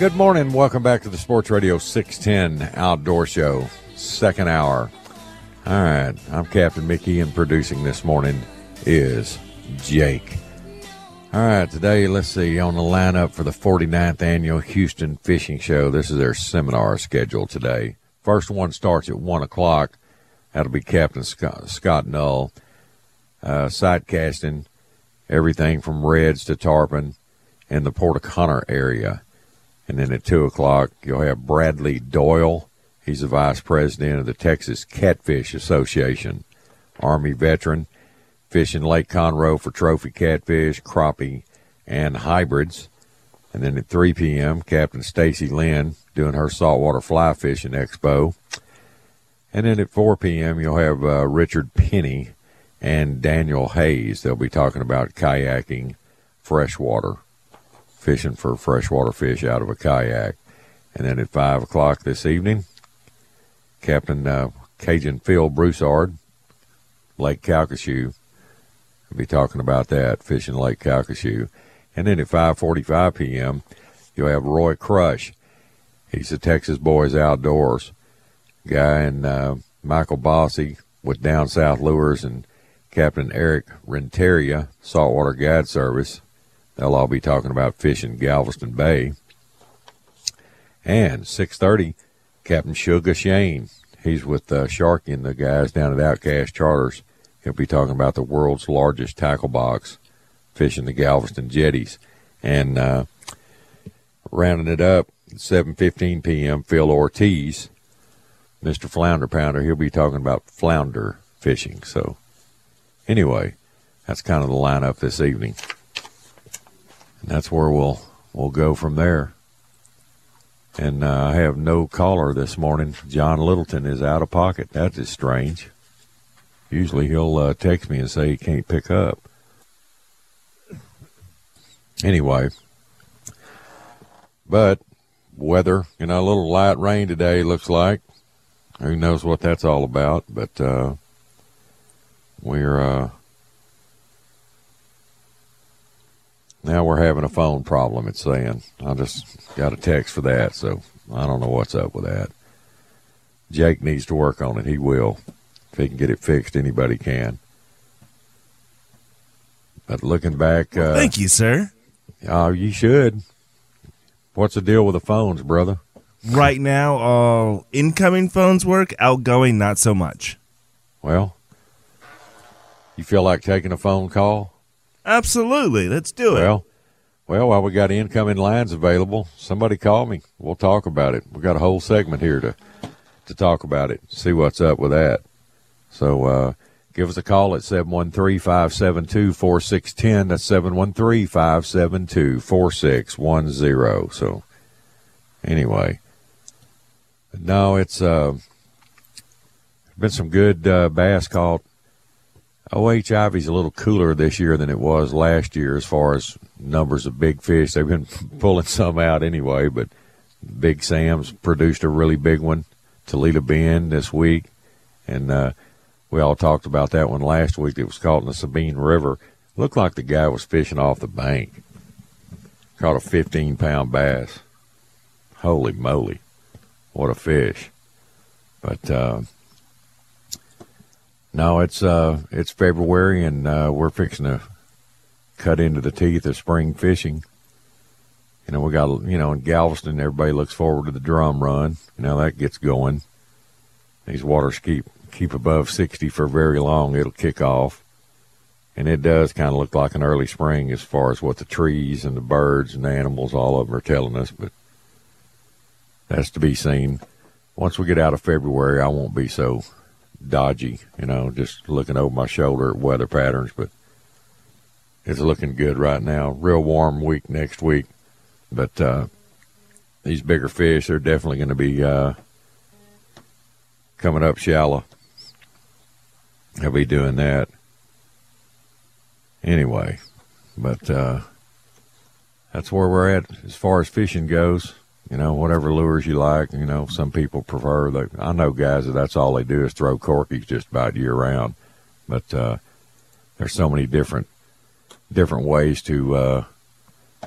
Good morning. Welcome back to the Sports Radio 610 Outdoor Show, second hour. All right. I'm Captain Mickey, and producing this morning is Jake. All right. Today, let's see, on the lineup for the 49th Annual Houston Fishing Show. This is their seminar schedule today. First one starts at 1 o'clock. That'll be Captain Scott, Scott Null. Uh, sight casting, everything from reds to tarpon in the Port O'Connor area. And then at 2 o'clock, you'll have Bradley Doyle. He's the vice president of the Texas Catfish Association. Army veteran, fishing Lake Conroe for trophy catfish, crappie, and hybrids. And then at 3 p.m., Captain Stacy Lynn doing her saltwater fly fishing expo. And then at 4 p.m., you'll have uh, Richard Penny and Daniel Hayes. They'll be talking about kayaking freshwater fishing for freshwater fish out of a kayak. And then at 5 o'clock this evening, Captain uh, Cajun Phil Broussard, Lake Calcasieu, will be talking about that, fishing Lake Calcasieu. And then at 5.45 p.m., you'll have Roy Crush. He's the Texas Boys Outdoors guy, and uh, Michael Bossy with Down South Lures and Captain Eric Renteria, Saltwater Guide Service. They'll all be talking about fishing Galveston Bay. And 6:30, Captain Sugar Shane. He's with uh, Sharky and the guys down at Outcast Charters. He'll be talking about the world's largest tackle box, fishing the Galveston jetties. And uh, rounding it up, 7:15 p.m. Phil Ortiz, Mr. Flounder Pounder. He'll be talking about flounder fishing. So, anyway, that's kind of the lineup this evening and that's where we'll we'll go from there. And uh, I have no caller this morning. John Littleton is out of pocket. That is strange. Usually he'll uh, text me and say he can't pick up. Anyway, but weather, you know, a little light rain today looks like. Who knows what that's all about? But uh, we're uh, Now we're having a phone problem, it's saying. I just got a text for that, so I don't know what's up with that. Jake needs to work on it. He will. If he can get it fixed, anybody can. But looking back. Uh, Thank you, sir. Oh, you should. What's the deal with the phones, brother? Right now, all incoming phones work, outgoing, not so much. Well, you feel like taking a phone call? Absolutely. Let's do it. Well, well, while we got incoming lines available, somebody call me. We'll talk about it. We got a whole segment here to to talk about it. See what's up with that. So uh, give us a call at 713-572-4610. That's 713-572-4610. So anyway, no, it's uh, been some good uh, bass caught OH Ivie's a little cooler this year than it was last year as far as numbers of big fish. They've been pulling some out anyway, but Big Sam's produced a really big one, Toledo Bend this week, and uh, we all talked about that one last week. It was caught in the Sabine River. Looked like the guy was fishing off the bank. Caught a 15 pound bass. Holy moly, what a fish! But uh, no, it's uh, it's February, and uh, we're fixing to cut into the teeth of spring fishing. You know, we got you know in Galveston, everybody looks forward to the drum run. You know that gets going. These waters keep keep above sixty for very long. It'll kick off, and it does kind of look like an early spring as far as what the trees and the birds and the animals, all of them are telling us. But that's to be seen. Once we get out of February, I won't be so dodgy, you know, just looking over my shoulder at weather patterns. But it's looking good right now. Real warm week next week, but uh, these bigger fish are definitely going to be uh, coming up shallow. I'll be doing that anyway. But uh, that's where we're at as far as fishing goes. You know, whatever lures you like. You know, some people prefer that. I know guys that that's all they do is throw corkies just about year round. But uh, there's so many different different ways to uh,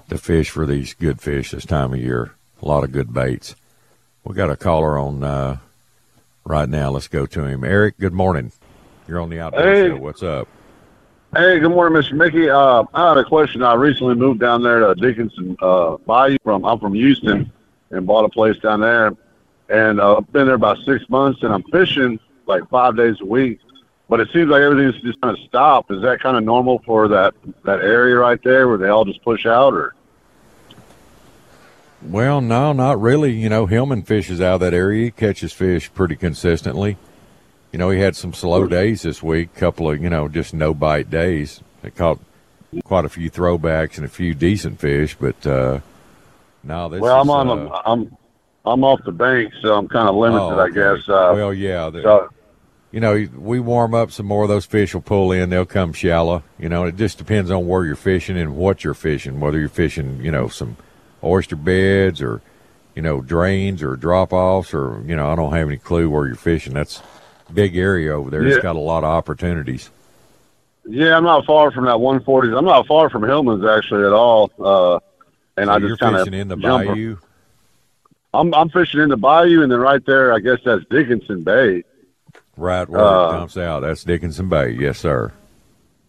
to fish for these good fish this time of year. A lot of good baits. We got a caller on uh, right now. Let's go to him. Eric, good morning. You're on the outdoor Hey. show. What's up? Hey, good morning, Mr. Mickey. Uh, I had a question. I recently moved down there to Dickinson uh, Bayou. From I'm from Houston, and bought a place down there, and uh, I've been there about six months, and I'm fishing like five days a week. But it seems like everything's just kind of stopped. Is that kind of normal for that that area right there, where they all just push out, or? Well, no, not really. You know, Hillman fishes out of that area. He catches fish pretty consistently. You know, he had some slow days this week, couple of, you know, just no bite days. They caught quite a few throwbacks and a few decent fish, but uh no, this Well, is, I'm on uh, the I'm I'm off the bank, so I'm kind of limited, oh, I guess. Uh, well, yeah, so you know, we warm up some more. Those fish will pull in. They'll come shallow. You know, it just depends on where you're fishing and what you're fishing. Whether you're fishing, you know, some oyster beds or, you know, drains or drop offs or, you know, I don't have any clue where you're fishing. That's big area over there. Yeah. It's got a lot of opportunities. Yeah, I'm not far from that 140s. I'm not far from Hillman's actually at all. Uh, and So I you're just kind of fishing in the bayou. I'm I'm fishing in the bayou, and then right there, I guess that's Dickinson Bay. Right where Uh, it dumps out. That's Dickinson Bay. Yes, sir.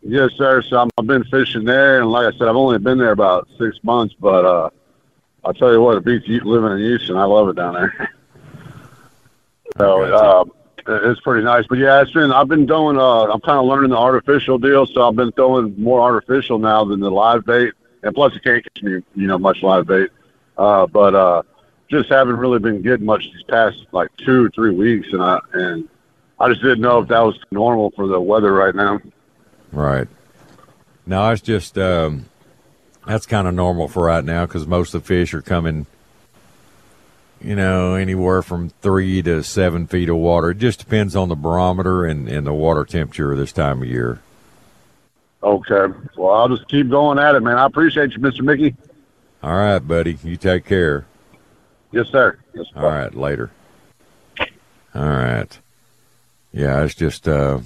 Yes, sir. So I'm, I've been fishing there, and like I said, I've only been there about six months, but uh, I'll tell you what, it beats you living in Houston. I love it down there. so uh, it's pretty nice. But yeah, it's been I've been doing. Uh, I'm kind of learning the artificial deal, so I've been throwing more artificial now than the live bait, and plus you can't catch me, you know, much live bait. Uh, but uh, just haven't really been getting much these past like two or three weeks, and I and I just didn't know if that was normal for the weather right now. Right. No, it's just um, that's kind of normal for right now because most of the fish are coming, you know, anywhere from three to seven feet of water. It just depends on the barometer and, and the water temperature this time of year. Okay. Well, I'll just keep going at it, man. I appreciate you, Mr. Mickey. All right, buddy. You take care. Yes, sir. Yes, All right, later. All right. Yeah, it's just uh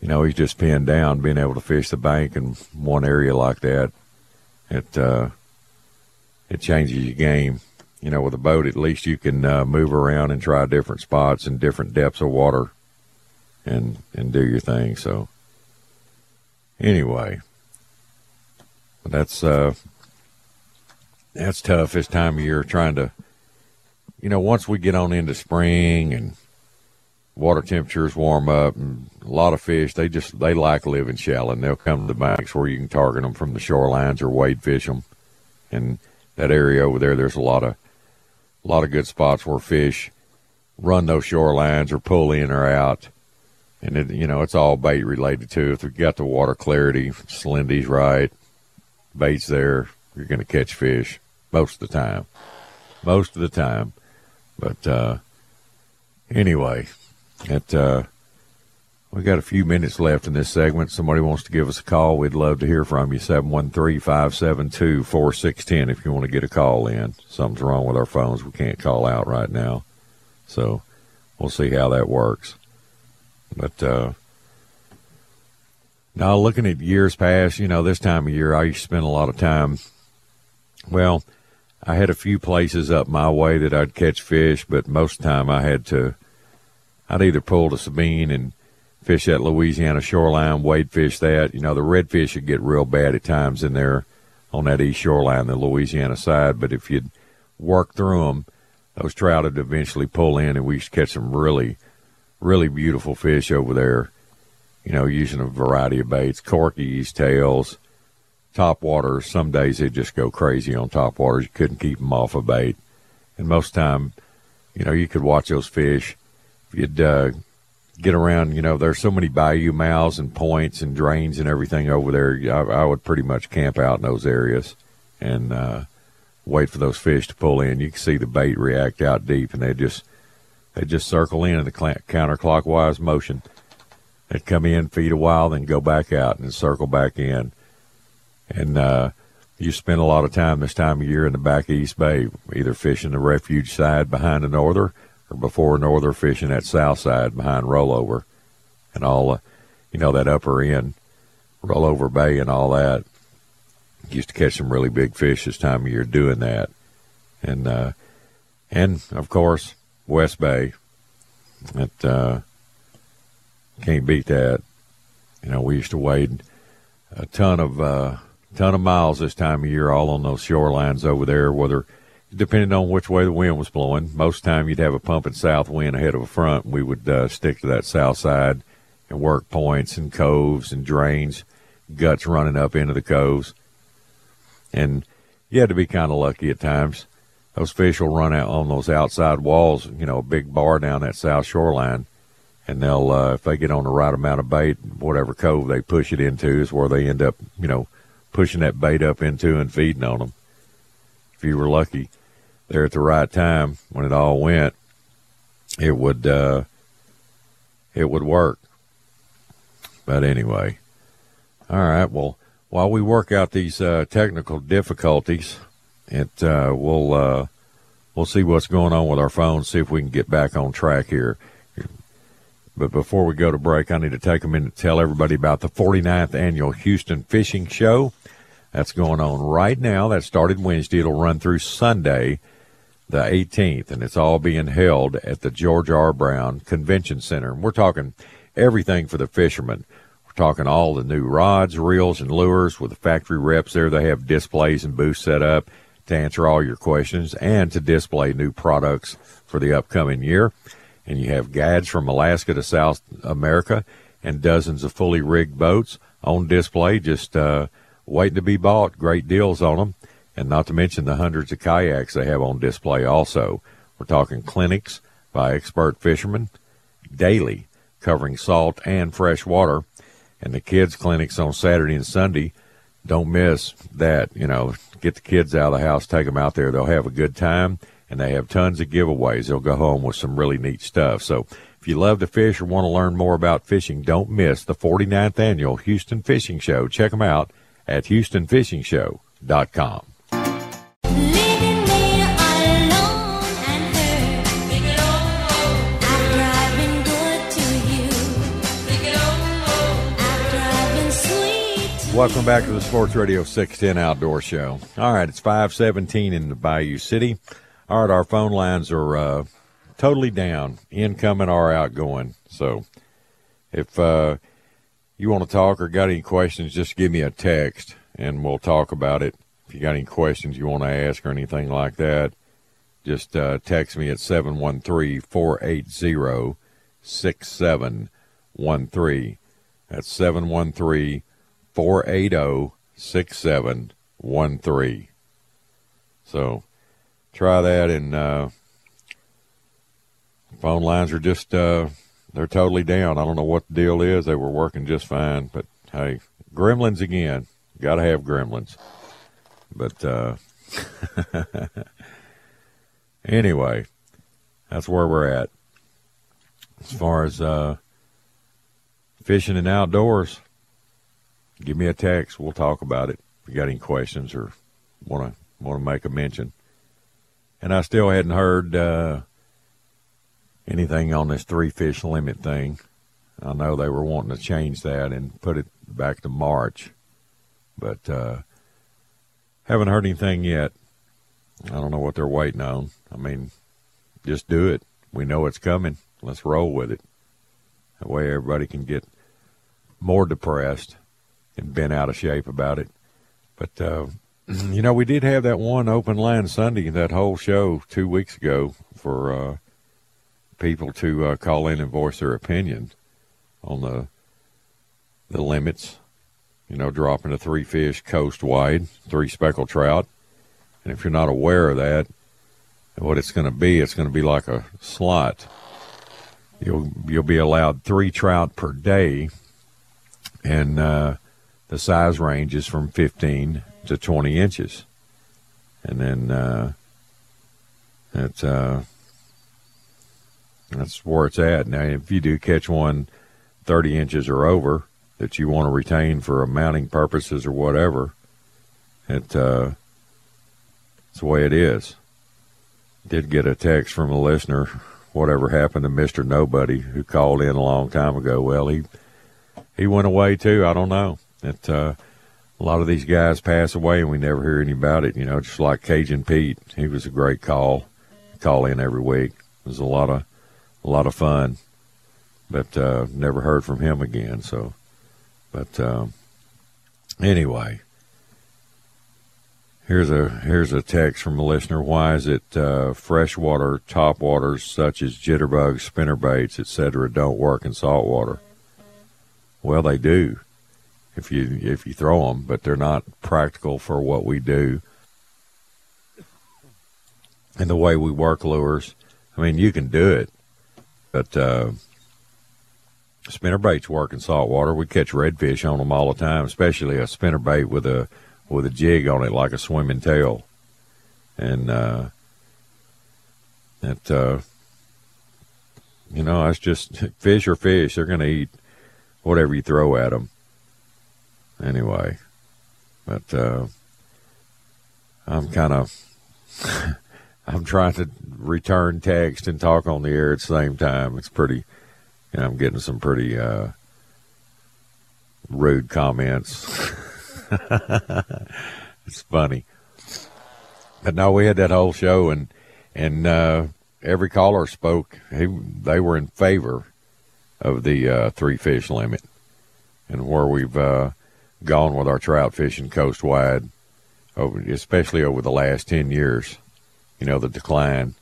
you know, he's just pinned down being able to fish the bank in one area like that. It uh it changes your game. You know, with a boat at least you can uh, move around and try different spots and different depths of water and and do your thing. So anyway, that's uh that's tough this time of year trying to you know once we get on into spring and water temperatures warm up and a lot of fish they just they like living shallow and they'll come to the banks where you can target them from the shorelines or wade fish them and that area over there there's a lot of a lot of good spots where fish run those shorelines or pull in or out and it, you know it's all bait related too if we got the water clarity salinity right bait's there you're going to catch fish most of the time most of the time but uh anyway it uh we got a few minutes left in this segment. Somebody wants to give us a call. We'd love to hear from you. 713-572-4610 if you want to get a call in. Something's wrong with our phones. We can't call out right now. So we'll see how that works. But uh now looking at years past, you know, this time of year I used to spend a lot of time well, I had a few places up my way that I'd catch fish, but most of the time I had to I'd either pull to Sabine and fish that Louisiana shoreline, wade fish that. You know, the redfish would get real bad at times in there on that east shoreline, the Louisiana side. But if you'd work through them, those trout would eventually pull in, and we used to catch some really, really beautiful fish over there you know, using a variety of baits, corkies, tails, top waters. Some days they just go crazy on top waters. You couldn't keep them off a bait. And most time, you know, you could watch those fish. If you'd uh, get around, you know, there's so many bayou mouths and points and drains and everything over there. I, I would pretty much camp out in those areas and uh, wait for those fish to pull in. You can see the bait react out deep, and they just they just circle in in the counterclockwise motion. They'd come in, feed a while, then go back out and circle back in. And uh, you spend a lot of time this time of year in the back East Bay, either fishing the refuge side behind the norther or before norther fishing that south side behind rollover and all, uh, you know, that upper end, rollover bay and all that. Used to catch some really big fish this time of year doing that. And, uh, and of course, West Bay. That uh, can't beat that. You know, we used to wade a ton of, uh, ton of miles this time of year, all on those shorelines over there, whether depending on which way the wind was blowing. Most time you'd have a pumping south wind ahead of a front. We would uh, stick to that south side and work points and coves and drains, guts running up into the coves. And you had to be kind of lucky at times. Those fish will run out on those outside walls, you know, a big bar down that south shoreline. And they'll, uh, if they get on the right amount of bait, whatever cove they push it into is where they end up, you know, pushing that bait up into and feeding on them. If you were lucky there at the right time when it all went, it would uh, it would work. But anyway, all right. Well, while we work out these uh, technical difficulties, it uh, we'll uh, we'll see what's going on with our phones. See if we can get back on track here. But before we go to break, I need to take a minute to tell everybody about the 49th annual Houston Fishing Show. That's going on right now. That started Wednesday. It'll run through Sunday, the 18th, and it's all being held at the George R. Brown Convention Center. And we're talking everything for the fishermen. We're talking all the new rods, reels, and lures with the factory reps there. They have displays and booths set up to answer all your questions and to display new products for the upcoming year. And you have guides from Alaska to South America and dozens of fully rigged boats on display. Just uh, waiting to be bought. Great deals on them. And not to mention the hundreds of kayaks they have on display also. We're talking clinics by expert fishermen daily covering salt and fresh water. And the kids' clinics on Saturday and Sunday. Don't miss that. You know, get the kids out of the house, take them out there. They'll have a good time. And they have tons of giveaways. They'll go home with some really neat stuff. So if you love to fish or want to learn more about fishing, don't miss the 49th annual Houston Fishing Show. Check them out at HoustonFishingShow.com. Welcome back to the Sports Radio 610 Outdoor Show. All right, it's 517 in the Bayou City. All right, our phone lines are uh, totally down, incoming or outgoing. So if uh, you want to talk or got any questions, just give me a text and we'll talk about it. If you got any questions you want to ask or anything like that, just uh, text me at 713 480 6713. That's 713 480 6713. So try that, and uh, phone lines are just. Uh, they're totally down. I don't know what the deal is. They were working just fine, but hey, gremlins again. Got to have gremlins. But uh, anyway, that's where we're at. As far as uh, fishing and outdoors, give me a text. We'll talk about it. If you got any questions or want to want to make a mention. And I still hadn't heard uh, anything on this three fish limit thing. I know they were wanting to change that and put it back to March, but uh, haven't heard anything yet. I don't know what they're waiting on. I mean, just do it. We know it's coming. Let's roll with it. That way everybody can get more depressed and bent out of shape about it. But, uh, you know, we did have that one open line Sunday, that whole show two weeks ago for uh, people to uh, call in and voice their opinion on the the limits. You know, dropping to three fish coast wide, three speckled trout. And if you're not aware of that, what it's going to be, it's going to be like a slot. You'll you'll be allowed three trout per day, and uh, the size range is from 15 to 20 inches, and then uh, that's uh, that's where it's at. Now, if you do catch one 30 inches or over that you want to retain for mounting purposes or whatever, it uh, it's the way it is. Did get a text from a listener. Whatever happened to Mister Nobody who called in a long time ago? Well, he he went away too. I don't know. It uh, a lot of these guys pass away and we never hear any about it. You know, just like Cajun Pete, he was a great call. Call in every week. It was a lot of a lot of fun, but uh, never heard from him again. So, but um, anyway, here's a here's a text from a listener. Why is it uh, freshwater top waters such as jitterbugs, spinnerbaits, etc. don't work in saltwater? Well, they do if you if you throw them, but they're not practical for what we do and the way we work lures. I mean, you can do it, but uh, spinnerbaits work in saltwater. We catch redfish on them all the time, especially a spinnerbait with a with a jig on it like a swimming tail, and uh, that uh, you know it's just fish or fish. They're going to eat whatever you throw at them anyway. But uh, I'm kind of I'm trying to return text and talk on the air at the same time. It's pretty, you know, I'm getting some pretty uh, rude comments. it's funny, but no, we had that whole show and and uh, every caller spoke. He, they were in favor of the uh, three fish limit, and where we've uh, gone with our trout fishing coastwide, over, especially over the last 10 years, you know, the decline.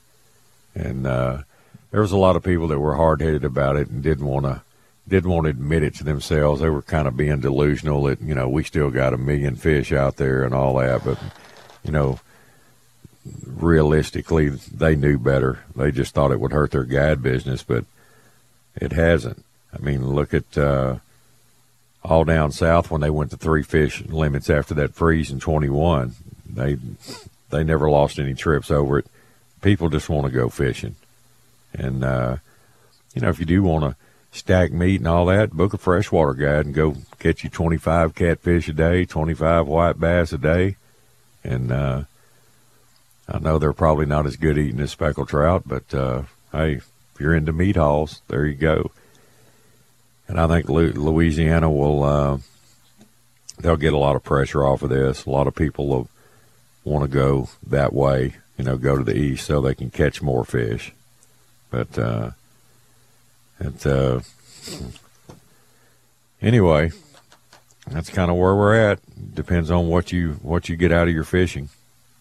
And uh, there was a lot of people that were hard headed about it and didn't want to didn't want to admit it to themselves. They were kind of being delusional that, you know, we still got a million fish out there and all that. But, you know, realistically, they knew better. They just thought it would hurt their guide business, but it hasn't. I mean, look at uh, all down south when they went to three fish limits after that freeze in 21. They they never lost any trips over it. People just want to go fishing, and uh, you know if you do want to stack meat and all that, book a freshwater guide and go catch you 25 catfish a day, 25 white bass a day, and uh, I know they're probably not as good eating as speckled trout, but uh, hey, if you're into meat hauls, there you go and I think Louisiana will uh, they'll get a lot of pressure off of this. A lot of people will want to go that way, you know, go to the east so they can catch more fish. But uh, it, uh, anyway, that's kind of where we're at. Depends on what you what you get out of your fishing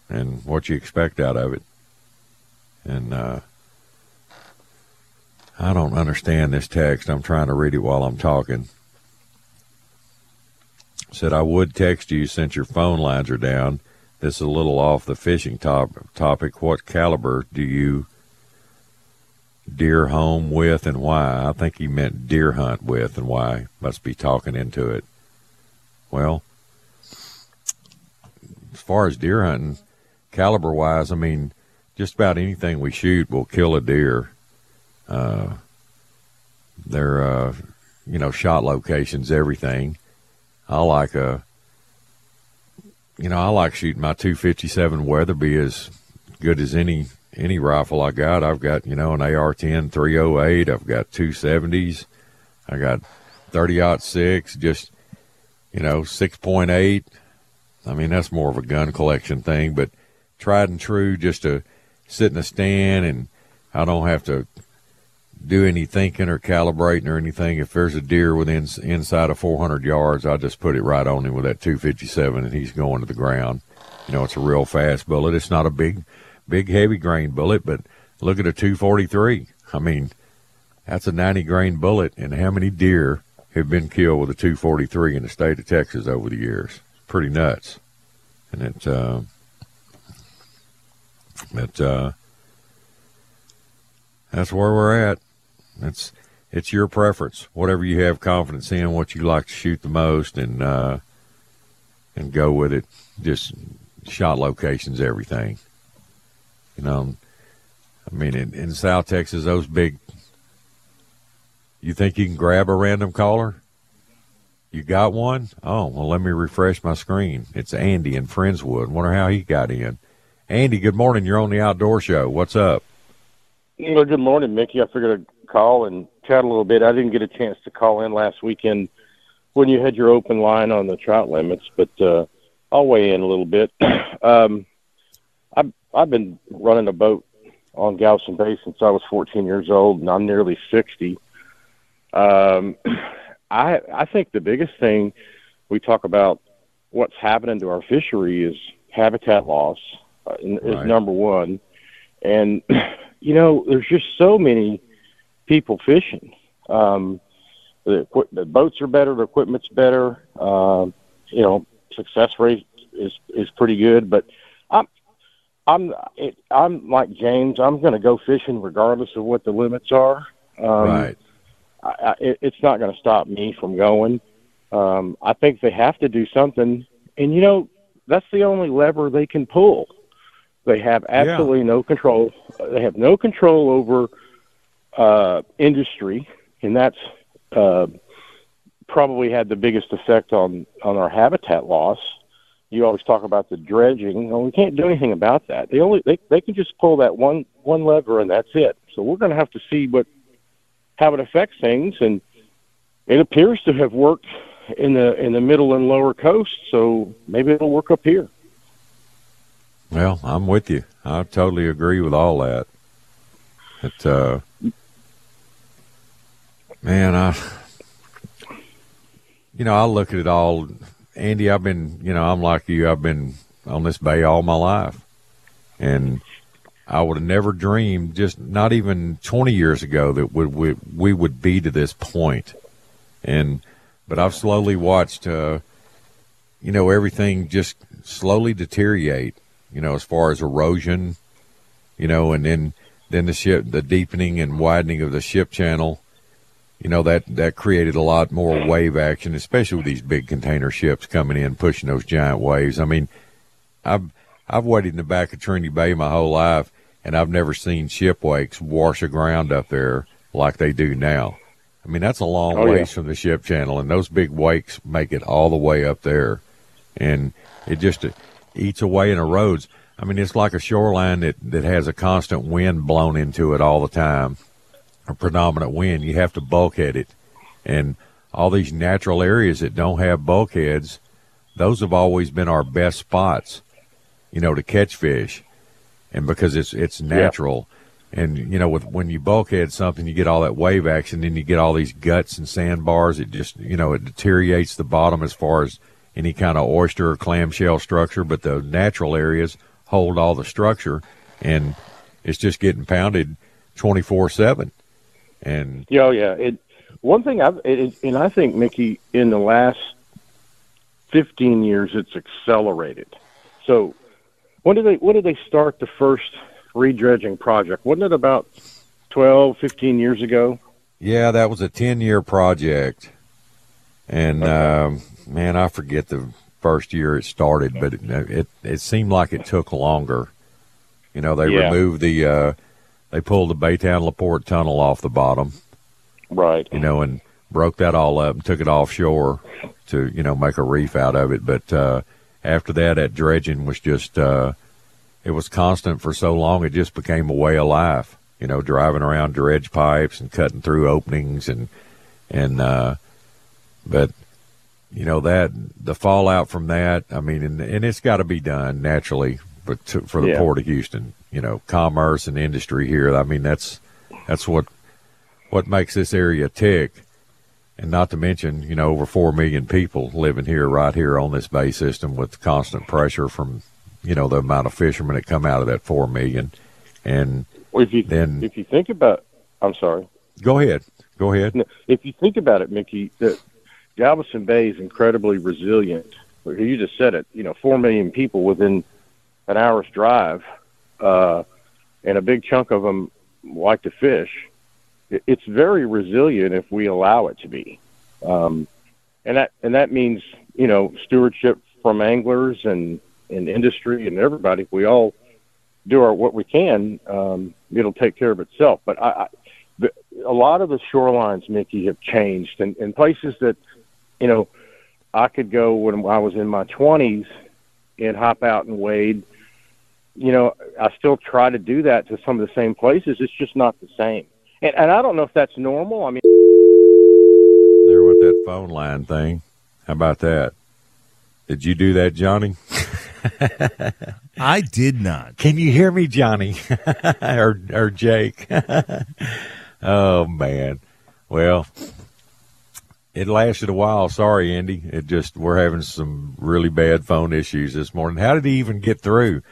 and what you expect out of it. And uh, I don't understand this text. I'm trying to read it while I'm talking. Said I would text you since your phone lines are down. This is a little off the fishing top, topic. What caliber do you deer home with and why? I think he meant deer hunt with and why. Must be talking into it. Well, as far as deer hunting, caliber wise, I mean, just about anything we shoot will kill a deer uh, their uh, you know shot locations, everything. I like a you know I like shooting my 257 Weatherby as good as any any rifle I got. I've got you know an AR-10 308. I've got 270s. I got 30 six, just you know 6.8. I mean that's more of a gun collection thing, but tried and true just to sit in a stand and I don't have to do any thinking or calibrating or anything. If there's a deer within inside of 400 yards, I just put it right on him with that 257, and he's going to the ground. You know, it's a real fast bullet. It's not a big, big heavy grain bullet, but look at a 243. I mean, that's a 90 grain bullet, and how many deer have been killed with a 243 in the state of Texas over the years. Pretty nuts, and it. Uh, it uh, that's where we're at. It's it's your preference. Whatever you have confidence in, what you like to shoot the most, and uh, and go with it. Just shot locations, everything. You know, I mean, in, in South Texas, those big. You think you can grab a random caller? You got one? Oh, well, let me refresh my screen. It's Andy in Friendswood. Wonder how he got in. Andy, good morning. You're on the Outdoor Show. What's up? Well, good morning, Mickey. I figured I'd call and chat a little bit. I didn't get a chance to call in last weekend when you had your open line on the trout limits, but uh, I'll weigh in a little bit. um, I've I've been running a boat on Galveston Bay since I was 14 years old, and I'm nearly 60. Um, I I think the biggest thing we talk about what's happening to our fishery is habitat loss uh, is Right. number one, and you know there's just so many people fishing. Um, the, the boats are better, the equipment's better. Um, you know, success rate is is pretty good. But I'm I'm it, I'm like James. I'm going to go fishing regardless of what the limits are. Um, right. I, I, it, it's not going to stop me from going. Um, I think they have to do something, and you know that's the only lever they can pull. They have absolutely no control. They have no control over uh, industry, and that's uh, probably had the biggest effect on on our habitat loss. You always talk about the dredging. Well, we can't do anything about that. They only they they can just pull that one one lever, and that's it. So we're going to have to see what how it affects things, and it appears to have worked in the in the middle and lower coast. So maybe it'll work up here. Well, I'm with you. I totally agree with all that. It, uh, man, I, you know, I look at it all. Andy, I've been, you know, I'm like you. I've been on this bay all my life, and I would have never dreamed, just not even 20 years ago, that we, we, we would be to this point. And, but I've slowly watched, uh, you know, everything just slowly deteriorate you know, as far as erosion, you know, and then then the ship, the deepening and widening of the ship channel, you know, that that created a lot more wave action, especially with these big container ships coming in pushing those giant waves. I mean, I've I've waded in the back of Trinity Bay my whole life, and I've never seen ship wakes wash aground up there like they do now. I mean, that's a long Oh, yeah. ways from the ship channel, and those big wakes make it all the way up there, and it just eats away and erodes. I mean, it's like a shoreline that, that has a constant wind blown into it all the time, a predominant wind. You have to bulkhead it. And all these natural areas that don't have bulkheads, those have always been our best spots, you know, to catch fish. And because it's it's natural. And you know, with when you bulkhead something, you get all that wave action, then you get all these guts and sandbars. It just you know, it deteriorates the bottom as far as any kind of oyster or clamshell structure, but the natural areas hold all the structure, and it's just getting pounded twenty four seven. And Yeah, oh, yeah. It one thing I've it, and I think Mickey in the last fifteen years it's accelerated. So when did they when did they start the first redredging project? Wasn't it about 12, 15 years ago? yeah, that was a ten year project, and um, man, I forget the first year it started, but it it, it seemed like it took longer. You know, they Yeah. removed the uh, they pulled the Baytown Laporte tunnel off the bottom. Right. you know, and broke that all up and took it offshore to, you know, make a reef out of it. But uh, after that, that dredging was just, uh, it was constant for so long, it just became a way of life, you know, driving around dredge pipes and cutting through openings and, and, uh, but, you know, that, the fallout from that, I mean, and, and it's got to be done naturally, but to, for the Yeah. Port of Houston, you know, commerce and industry here, I mean, that's, that's what what makes this area tick. And not to mention, you know, over 4 million people living here, right here on this bay system with constant pressure from, you know, the amount of fishermen that come out of that 4 million. And Well, if you Then- if you think about, I'm sorry. Go ahead. Go ahead. If you think about it, Mickey, the Galveston Bay is incredibly resilient. You just said it. You know, four million people within an hour's drive, uh, and a big chunk of them like to fish. It's very resilient if we allow it to be, um, and that and that means you know stewardship from anglers and and industry and everybody. we all do our what we can, um, it'll take care of itself. But I, I the, a lot of the shorelines, Mickey, have changed, and, and places that you know I could go when I was in my twenties and hop out and wade. You know, I still try to do that to some of the same places. It's just not the same, and, and I don't know if that's normal. I mean, there with that phone line thing. How about that? Did you do that, Johnny? I did not. Can you hear me, Johnny? or or Jake? oh man. Well, it lasted a while. Sorry, Andy. It just we're having some really bad phone issues this morning. How did he even get through?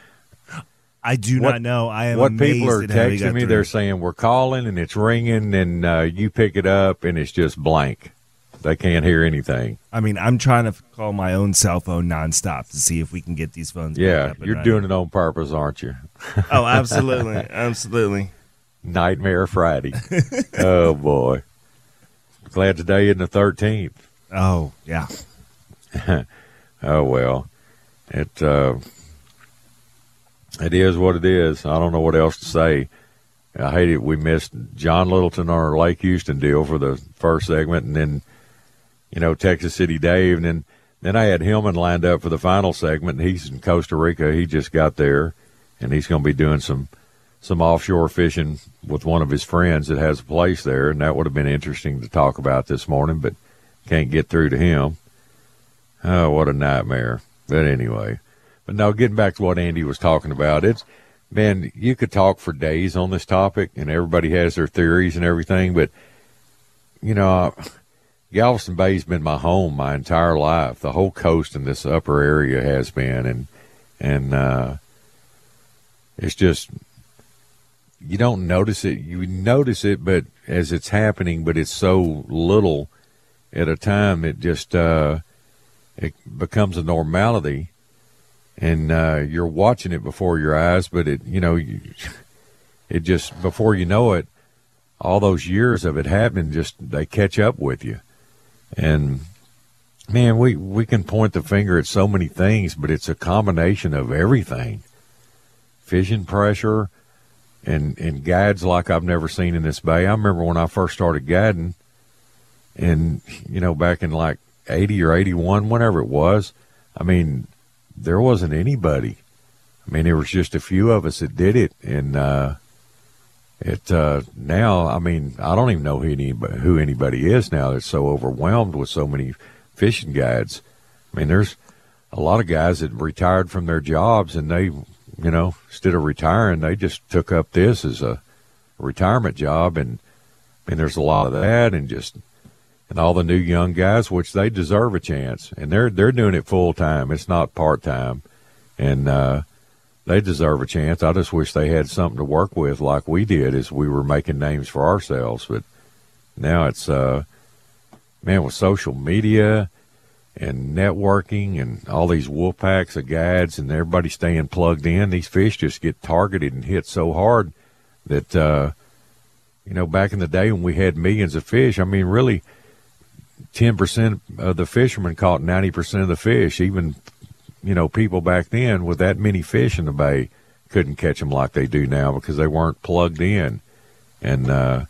I do what, not know. I am. What people are texting me, through. they're saying we're calling and it's ringing, and uh, you pick it up and it's just blank. They can't hear anything. I mean, I'm trying to call my own cell phone nonstop to see if we can get these phones. Yeah, you're doing it on purpose, aren't you? oh, absolutely, absolutely. Nightmare Friday. oh boy. Glad today isn't the thirteenth. Oh yeah. oh well, it uh, it is what it is. I don't know what else to say. I hate it. We missed John Littleton on our Lake Houston deal for the first segment, and then you know, Texas City Dave. And then, then I had Hillman lined up for the final segment. He's in Costa Rica. He just got there, and he's going to be doing some some offshore fishing with one of his friends that has a place there, and that would have been interesting to talk about this morning, but can't get through to him. Oh, what a nightmare! But anyway, but now getting back to what Andy was talking about, it's man, you could talk for days on this topic, and everybody has their theories and everything, but you know. Galveston Bay's been my home my entire life. The whole coast in this upper area has been, and and uh, it's just you don't notice it. You notice it, but as it's happening, but it's so little at a time, it just uh, it becomes a normality, and uh, you're watching it before your eyes. But it, you know, it just before you know it, all those years of it happening, just they catch up with you and man, we, we can point the finger at so many things, but it's a combination of everything. Fishing pressure and, and guides like I've never seen in this bay. I remember when I first started guiding and, you know, back in like 80 or 81, whenever it was, I mean, there wasn't anybody. I mean, there was just a few of us that did it. And, uh, it uh, now, I mean, I don't even know who anybody, who anybody is now. That's so overwhelmed with so many fishing guides. I mean, there's a lot of guys that retired from their jobs and they, you know, instead of retiring, they just took up this as a retirement job. And I mean, there's a lot of that, and just and all the new young guys, which they deserve a chance, and they're they're doing it full time. It's not part time, and uh, they deserve a chance. I just wish they had something to work with like we did as we were making names for ourselves. But now it's, uh, man, with social media and networking and all these wolf packs of guides and everybody staying plugged in, these fish just get targeted and hit so hard that, uh, you know, back in the day when we had millions of fish, I mean, really, 10% of the fishermen caught 90% of the fish, even you know, people back then with that many fish in the bay couldn't catch them like they do now because they weren't plugged in. And, uh,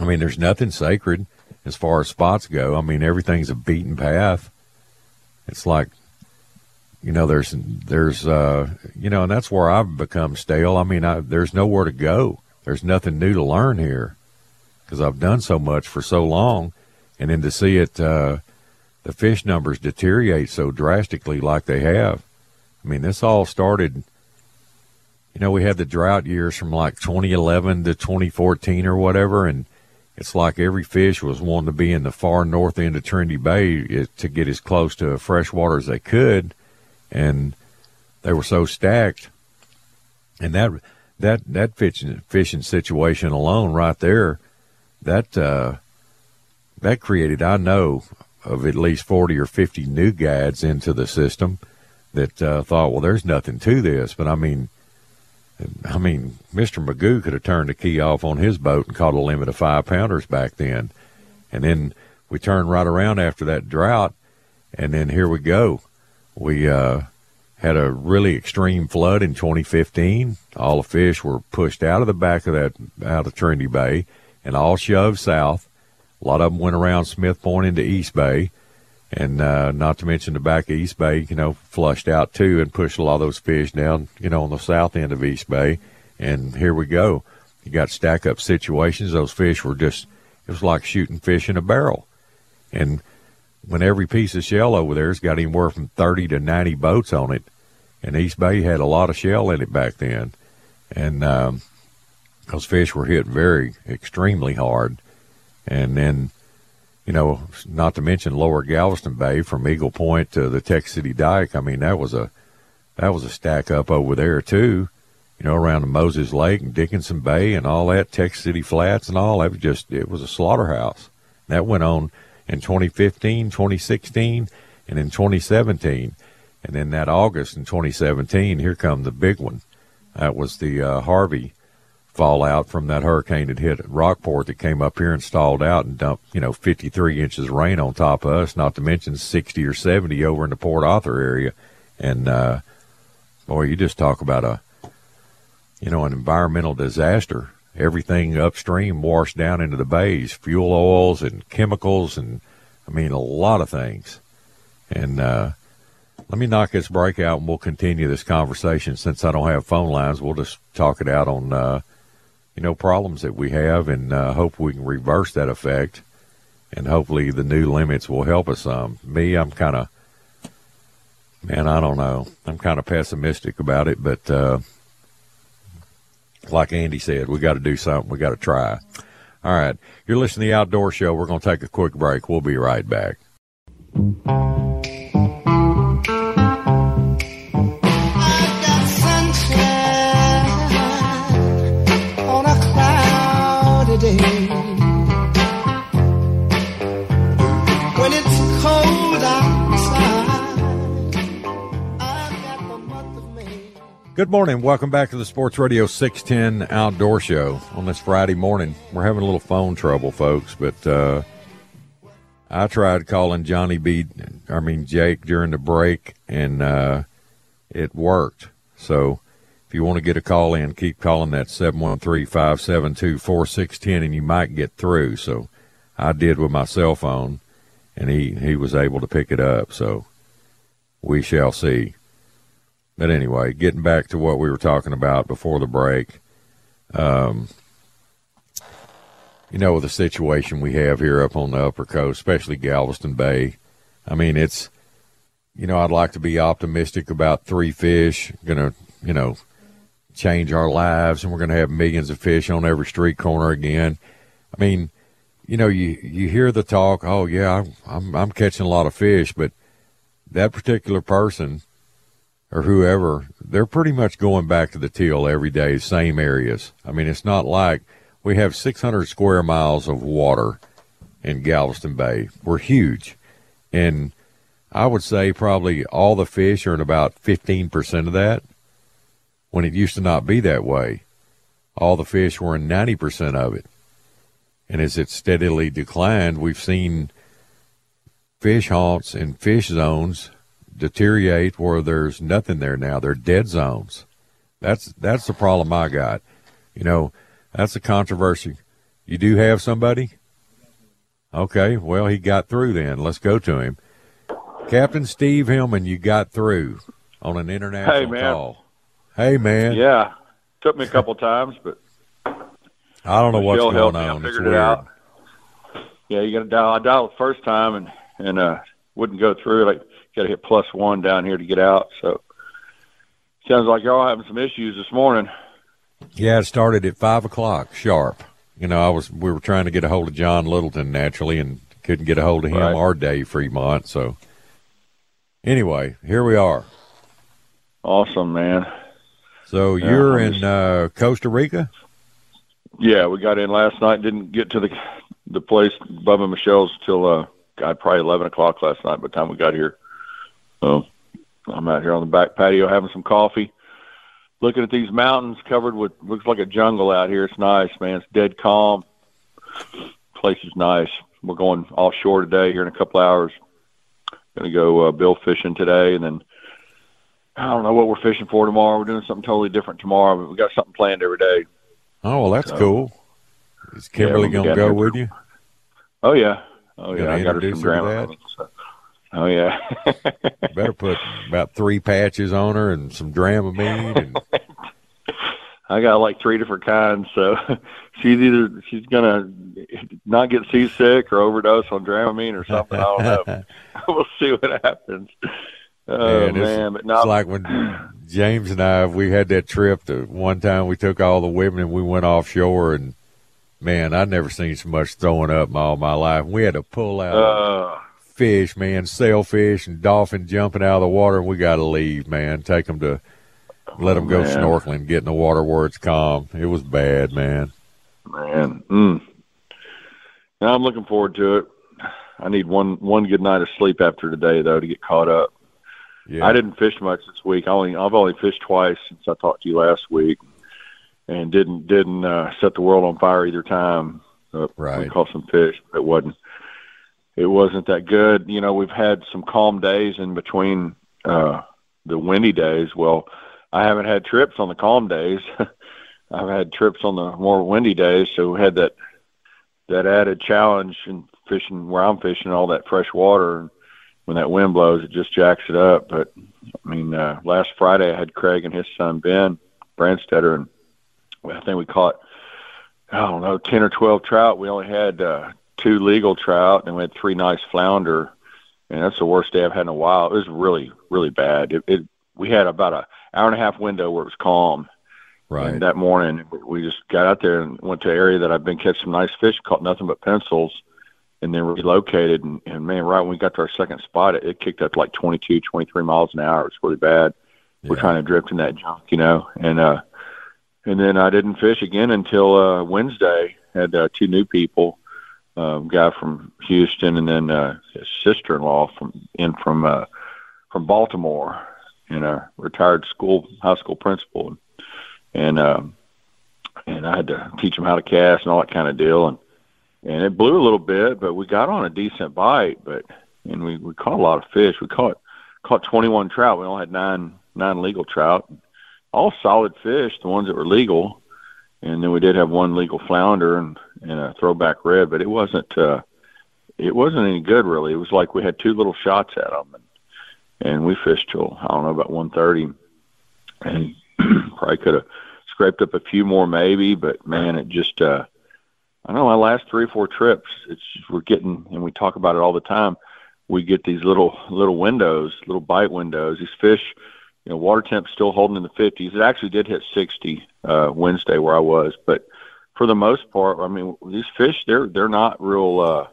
I mean, there's nothing sacred as far as spots go. I mean, everything's a beaten path. It's like, you know, there's, there's, uh, you know, and that's where I've become stale. I mean, I, there's nowhere to go. There's nothing new to learn here because I've done so much for so long. And then to see it, uh, the fish numbers deteriorate so drastically like they have. I mean, this all started, you know, we had the drought years from like 2011 to 2014 or whatever, and it's like every fish was wanting to be in the far north end of Trinity Bay eh, to get as close to fresh water as they could, and they were so stacked, and that that that fishing fishing situation alone right there, that uh, that created I know of at least forty or fifty new guides into the system that uh, thought, well, there's nothing to this. But I mean, I mean, Mister Magoo could have turned the key off on his boat and caught a limit of five pounders back then, and then we turned right around after that drought, and then here we go. We uh, had a really extreme flood in 2015. All the fish were pushed out of the back of that, out of Trinity Bay, and all shoved south. A lot of them went around Smith Point into East Bay, and uh, not to mention the back of East Bay, you know, flushed out too and pushed a lot of those fish down, you know, on the south end of East Bay. And here we go. You got stack up situations. Those fish were just, it was like shooting fish in a barrel. And when every piece of shell over there's got anywhere from 30 to 90 boats on it, and East Bay had a lot of shell in it back then. And um, those fish were hit very, extremely hard. And then, you know, not to mention Lower Galveston Bay from Eagle Point to the Texas City Dike. I mean, that was a that was a stack up over there too. You know, around the Moses Lake and Dickinson Bay and all that, Texas City Flats and all that was just it was a slaughterhouse. That went on in 2015, 2016, and in 2017. And then that August in 2017, here come the big one. That was the uh, Harvey fallout from that hurricane that hit Rockport that came up here and stalled out and dumped, you know, 53 inches of rain on top of us, not to mention 60 or 70 over in the Port Arthur area. And, uh, boy, you just talk about a, you know, an environmental disaster everything upstream washed down into the bays, fuel oils and chemicals, and I mean a lot of things. And uh, let me knock this break out, and we'll continue this conversation. Since I don't have phone lines, we'll just talk it out on uh, you know problems that we have, and uh, hope we can reverse that effect. And hopefully, the new limits will help us some. Me, I'm kind of man, I don't know. I'm kind of pessimistic about it, but uh, like Andy said, we got to do something. We got to try. All right. You're listening to the Outdoor Show. We're going to take a quick break. We'll be right back. Good morning. Welcome back to the Sports Radio 610 Outdoor Show on this Friday morning. We're having a little phone trouble, folks, but uh, I tried calling Johnny B, I mean Jake, during the break, and uh, it worked. So if you want to get a call in, keep calling that 713 572 4610 and you might get through. So I did with my cell phone, and he, he was able to pick it up. So we shall see. But anyway, getting back to what we were talking about before the break, um, you know, the situation we have here up on the upper coast, especially Galveston Bay. I mean, it's, you know, I'd like to be optimistic about three fish going to, you know, change our lives and we're going to have millions of fish on every street corner again. I mean, you know, you, you hear the talk, oh, yeah, I'm, I'm catching a lot of fish, but that particular person or whoever, they're pretty much going back to the teal every day, same areas. I mean, it's not like we have 600 square miles of water in Galveston Bay. We're huge. And I would say probably all the fish are in about 15% of that when it used to not be that way. All the fish were in 90% of it. And as it steadily declined, we've seen fish haunts and fish zones deteriorate where there's nothing there now. They're dead zones. That's that's the problem I got. You know, that's a controversy. You do have somebody? Okay, well he got through then. Let's go to him. Captain Steve Hillman, you got through on an international hey, man. call. Hey man. Yeah. Took me a couple times, but I don't know what's going helped me. I on. Figured it weird. out. Yeah, you got to dial. I dialed the first time and and uh wouldn't go through. Like got to hit plus one down here to get out. So sounds like y'all having some issues this morning. Yeah, it started at five o'clock sharp. You know, I was we were trying to get a hold of John Littleton naturally, and couldn't get a hold of him Right. or Dave Fremont. So anyway, here we are. Awesome, man. So you're in uh, Costa Rica. Yeah, we got in last night. Didn't get to the the place Bubba Michelle's till uh, God probably eleven o'clock last night. By the time we got here, so I'm out here on the back patio having some coffee, looking at these mountains covered with looks like a jungle out here. It's nice, man. It's dead calm. Place is nice. We're going offshore today here in a couple hours. Going to go uh, bill fishing today, and then I don't know what we're fishing for tomorrow. We're doing something totally different tomorrow, but we got something planned every day. Oh, well, that's so, cool. Is Kimberly yeah, going to go with you? Oh yeah, oh yeah. I got her some. So. Oh yeah. Better put about three patches on her and some Dramamine. And... I got like three different kinds, so she's either she's gonna not get seasick or overdose on Dramamine or something. I don't know. we'll see what happens. Oh man, man. but not, it's like when James and I we had that trip. To one time we took all the women and we went offshore, and man, I'd never seen so much throwing up in all my life. We had to pull out uh, fish, man, sailfish and dolphin jumping out of the water, and we got to leave, man. Take them to let them go man. snorkeling, get in the water where it's calm. It was bad, man. Man, mm. now I'm looking forward to it. I need one one good night of sleep after today, though, to get caught up. Yeah. I didn't fish much this week. I only I've only fished twice since I talked to you last week, and didn't didn't uh, set the world on fire either time. Uh, right. We caught some fish. But it wasn't it wasn't that good. You know, we've had some calm days in between uh, the windy days. Well, I haven't had trips on the calm days. I've had trips on the more windy days, so we had that that added challenge in fishing where I'm fishing all that fresh water when that wind blows, it just jacks it up. But I mean, uh, last Friday I had Craig and his son Ben Brandstetter, and I think we caught I don't know ten or twelve trout. We only had uh, two legal trout, and we had three nice flounder. And that's the worst day I've had in a while. It was really, really bad. It, it we had about a hour and a half window where it was calm. Right. And that morning, we just got out there and went to an area that I've been catching some nice fish, caught nothing but pencils and then relocated. And, and man, right when we got to our second spot, it, it kicked up to like 22, 23 miles an hour. It was really bad. Yeah. We're trying to drift in that junk, you know. And uh, and then I didn't fish again until uh, Wednesday. Had uh, two new people, uh, guy from Houston, and then uh, his sister-in-law from in from uh, from Baltimore, and a retired school high school principal, and and, um, and I had to teach them how to cast and all that kind of deal, and and it blew a little bit, but we got on a decent bite. But and we we caught a lot of fish. We caught caught 21 trout. We only had nine nine legal trout, all solid fish, the ones that were legal. And then we did have one legal flounder and, and a throwback red, but it wasn't uh, it wasn't any good really. It was like we had two little shots at them, and, and we fished till I don't know about 1:30, and probably could have scraped up a few more maybe, but man, it just uh, I don't know my last three or four trips, it's we're getting, and we talk about it all the time. We get these little little windows, little bite windows. These fish, you know, water temp still holding in the 50s. It actually did hit 60 uh, Wednesday where I was, but for the most part, I mean, these fish they're they're not real uh,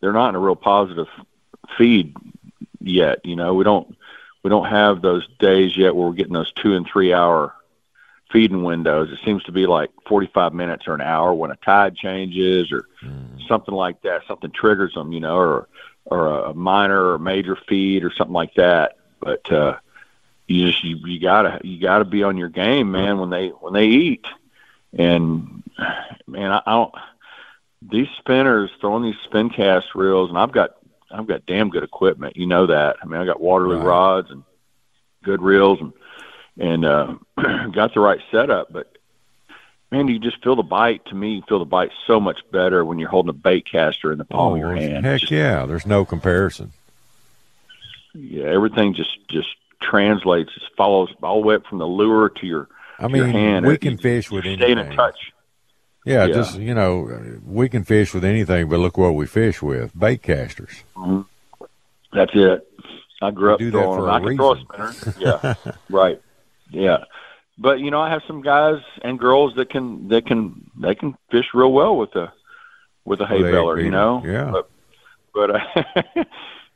they're not in a real positive feed yet. You know, we don't we don't have those days yet where we're getting those two and three hour feeding windows. It seems to be like 45 minutes or an hour when a tide changes or mm. something like that. Something triggers them, you know, or or a minor or major feed or something like that. But uh, you just you, you gotta you gotta be on your game, man, when they when they eat. And man, I, I don't. These spinners throwing these spin cast reels, and I've got I've got damn good equipment. You know that. I mean, I got Waterloo right. rods and good reels and and uh, got the right setup. But man, you just feel the bite. To me, you feel the bite so much better when you're holding a bait caster in the palm oh, of your hand. Heck just, yeah, there's no comparison. Yeah, everything just just translates. It follows all the way up from the lure to your. I mean, your hand. we can fish with anything. Stay in touch. Yeah, yeah, just you know, we can fish with anything, but look what we fish with: bait casters. Mm-hmm. That's it. I grew up throwing. I can throw a spinner. Yeah, right. Yeah, but you know, I have some guys and girls that can that can they can fish real well with a with a hay well, baler. You know, yeah. But but, uh,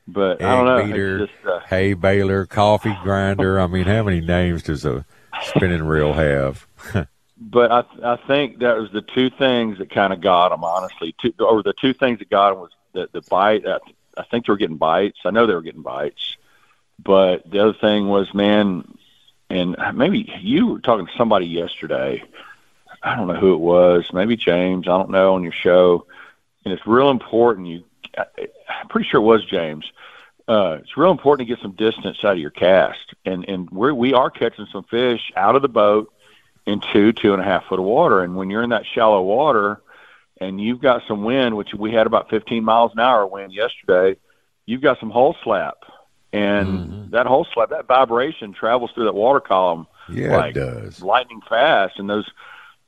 but I don't know. Beater, just, uh, hay baler, coffee grinder. I mean, how many names does a spinning reel have. but I I think that was the two things that kind of got them. Honestly, two, or the two things that got them was the the bite. I, I think they were getting bites. I know they were getting bites, but the other thing was, man, and maybe you were talking to somebody yesterday. I don't know who it was. Maybe James. I don't know on your show. And it's real important. You, I'm pretty sure it was James. Uh, it's real important to get some distance out of your cast, and and we're, we are catching some fish out of the boat in two two and a half foot of water. And when you're in that shallow water, and you've got some wind, which we had about 15 miles an hour wind yesterday, you've got some hull slap, and mm-hmm. that hull slap, that vibration travels through that water column yeah, like it does. lightning fast, and those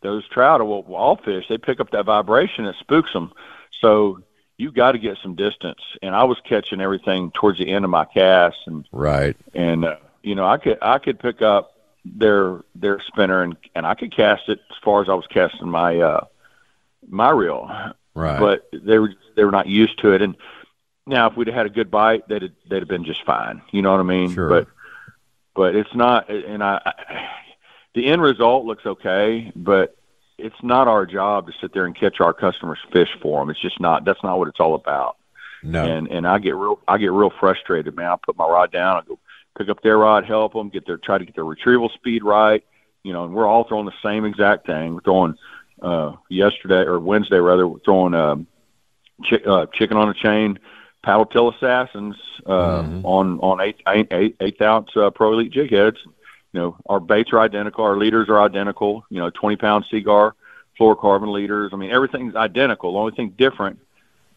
those trout or all fish, they pick up that vibration, it spooks them. So you got to get some distance. And I was catching everything towards the end of my cast, and right, and uh, you know I could I could pick up their their spinner and and I could cast it as far as I was casting my uh my reel, right? But they were they were not used to it, and now if we'd have had a good bite, they'd they'd have been just fine. You know what I mean? Sure. But but it's not, and I, I the end result looks okay, but it's not our job to sit there and catch our customers' fish for them. It's just not. That's not what it's all about. No. And and I get real I get real frustrated, man. I put my rod down. I go pick up their rod, help them get their try to get their retrieval speed right. You know, and we're all throwing the same exact thing. We're throwing uh, yesterday or Wednesday rather. We're throwing um, chi- uh, chicken on a chain, paddle tail assassins uh, mm-hmm. on on eight eight eight, eight ounce uh, pro elite jig heads you know, our baits are identical, our leaders are identical. You know, 20 pound Seaguar fluorocarbon leaders. I mean, everything's identical. The only thing different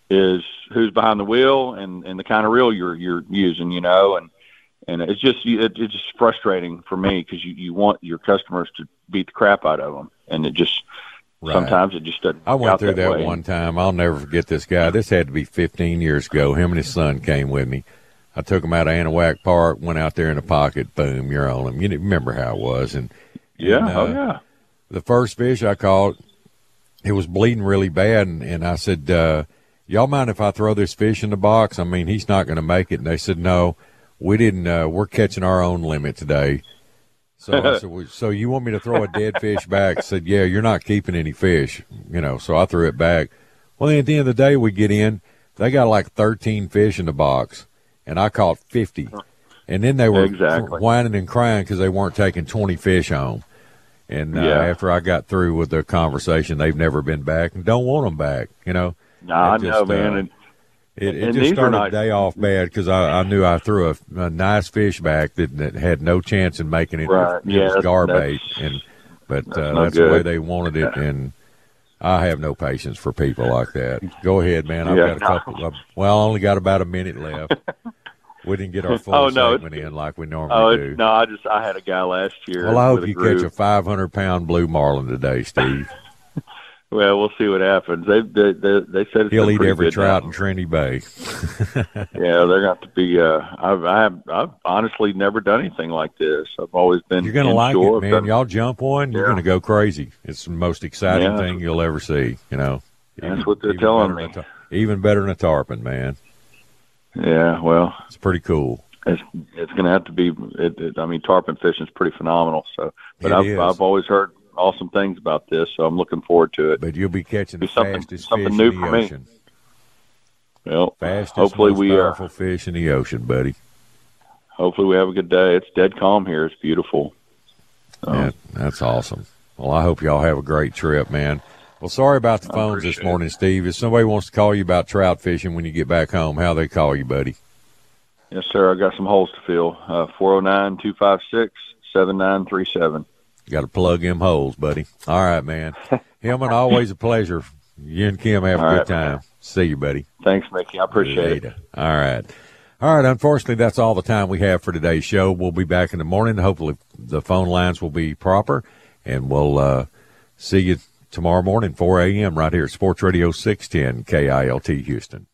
is who's behind the wheel and and the kind of reel you're you're using. You know, and and it's just it, it's just frustrating for me because you you want your customers to beat the crap out of them, and it just Right. Sometimes it just doesn't. I went through that, that one time. I'll never forget this guy. This had to be 15 years ago. Him and his son came with me. I took him out of Anahuac Park, went out there in the pocket, boom, you're on him. You remember how it was, and yeah, and, uh, oh yeah. The first fish I caught, it was bleeding really bad, and, and I said, uh, "Y'all mind if I throw this fish in the box? I mean, he's not going to make it." And they said, "No, we didn't. Uh, we're catching our own limit today." So I said, well, "So you want me to throw a dead fish back?" I said, "Yeah, you're not keeping any fish, you know." So I threw it back. Well, at the end of the day, we get in. They got like 13 fish in the box and I caught 50. And then they were exactly. whining and crying because they weren't taking 20 fish home. And uh, yeah. after I got through with the conversation, they've never been back and don't want them back. You know. No, I know, man. Uh, and, it, it just started the day off bad because I, I knew I threw a, a nice fish back that, that, had no chance in making it. Right. It yeah, was garbage, and but that's, uh, that's the way they wanted it, and I have no patience for people like that. Go ahead, man. I've yeah, got a couple. Of, well, I only got about a minute left. We didn't get our oh, full oh, no, segment in like we normally oh, do. No, I just I had a guy last year. Well, I hope you catch a 500 pound blue marlin today, Steve. Well, we'll see what happens. They they they, they said it's he'll eat every trout now. in Trinity Bay. yeah, they're going to be. Uh, I've I have I've honestly never done anything like this. I've always been. You're going to like it, man. Done, Y'all jump one, you're yeah. going to go crazy. It's the most exciting yeah. thing you'll ever see. You know. That's even, what they're telling me. me. Even better than a tarpon, man. Yeah, well, it's pretty cool it's it's going to have to be. It, it, I mean, tarpon fishing is pretty phenomenal. So, but It I've is. I've always heard awesome things about this, so I'm looking forward to it. But you'll be catching the something- fastest something fish new in the for me. Well, Fastest, hopefully we are. fish in the ocean, buddy. Hopefully we have a good day. It's dead calm here. It's beautiful. Yeah, that's awesome. Well, I hope y'all have a great trip, man. Well, sorry about the phones this morning, Steve. If somebody wants to call you about trout fishing when you get back home, how they call you, buddy? Yes, sir. I got some holes to fill. Uh, Four zero nine two five six seven nine three seven. You got to plug them holes, buddy. All right, man. Hillman, always a pleasure. You and Kim have a All good right, time. man. See you, buddy. Thanks, Mickey. I appreciate it. All right. All right. Unfortunately, that's all the time we have for today's show. We'll be back in the morning. Hopefully, the phone lines will be proper, and we'll uh, see you tomorrow morning, 4 a.m., right here at Sports Radio 610 KILT Houston.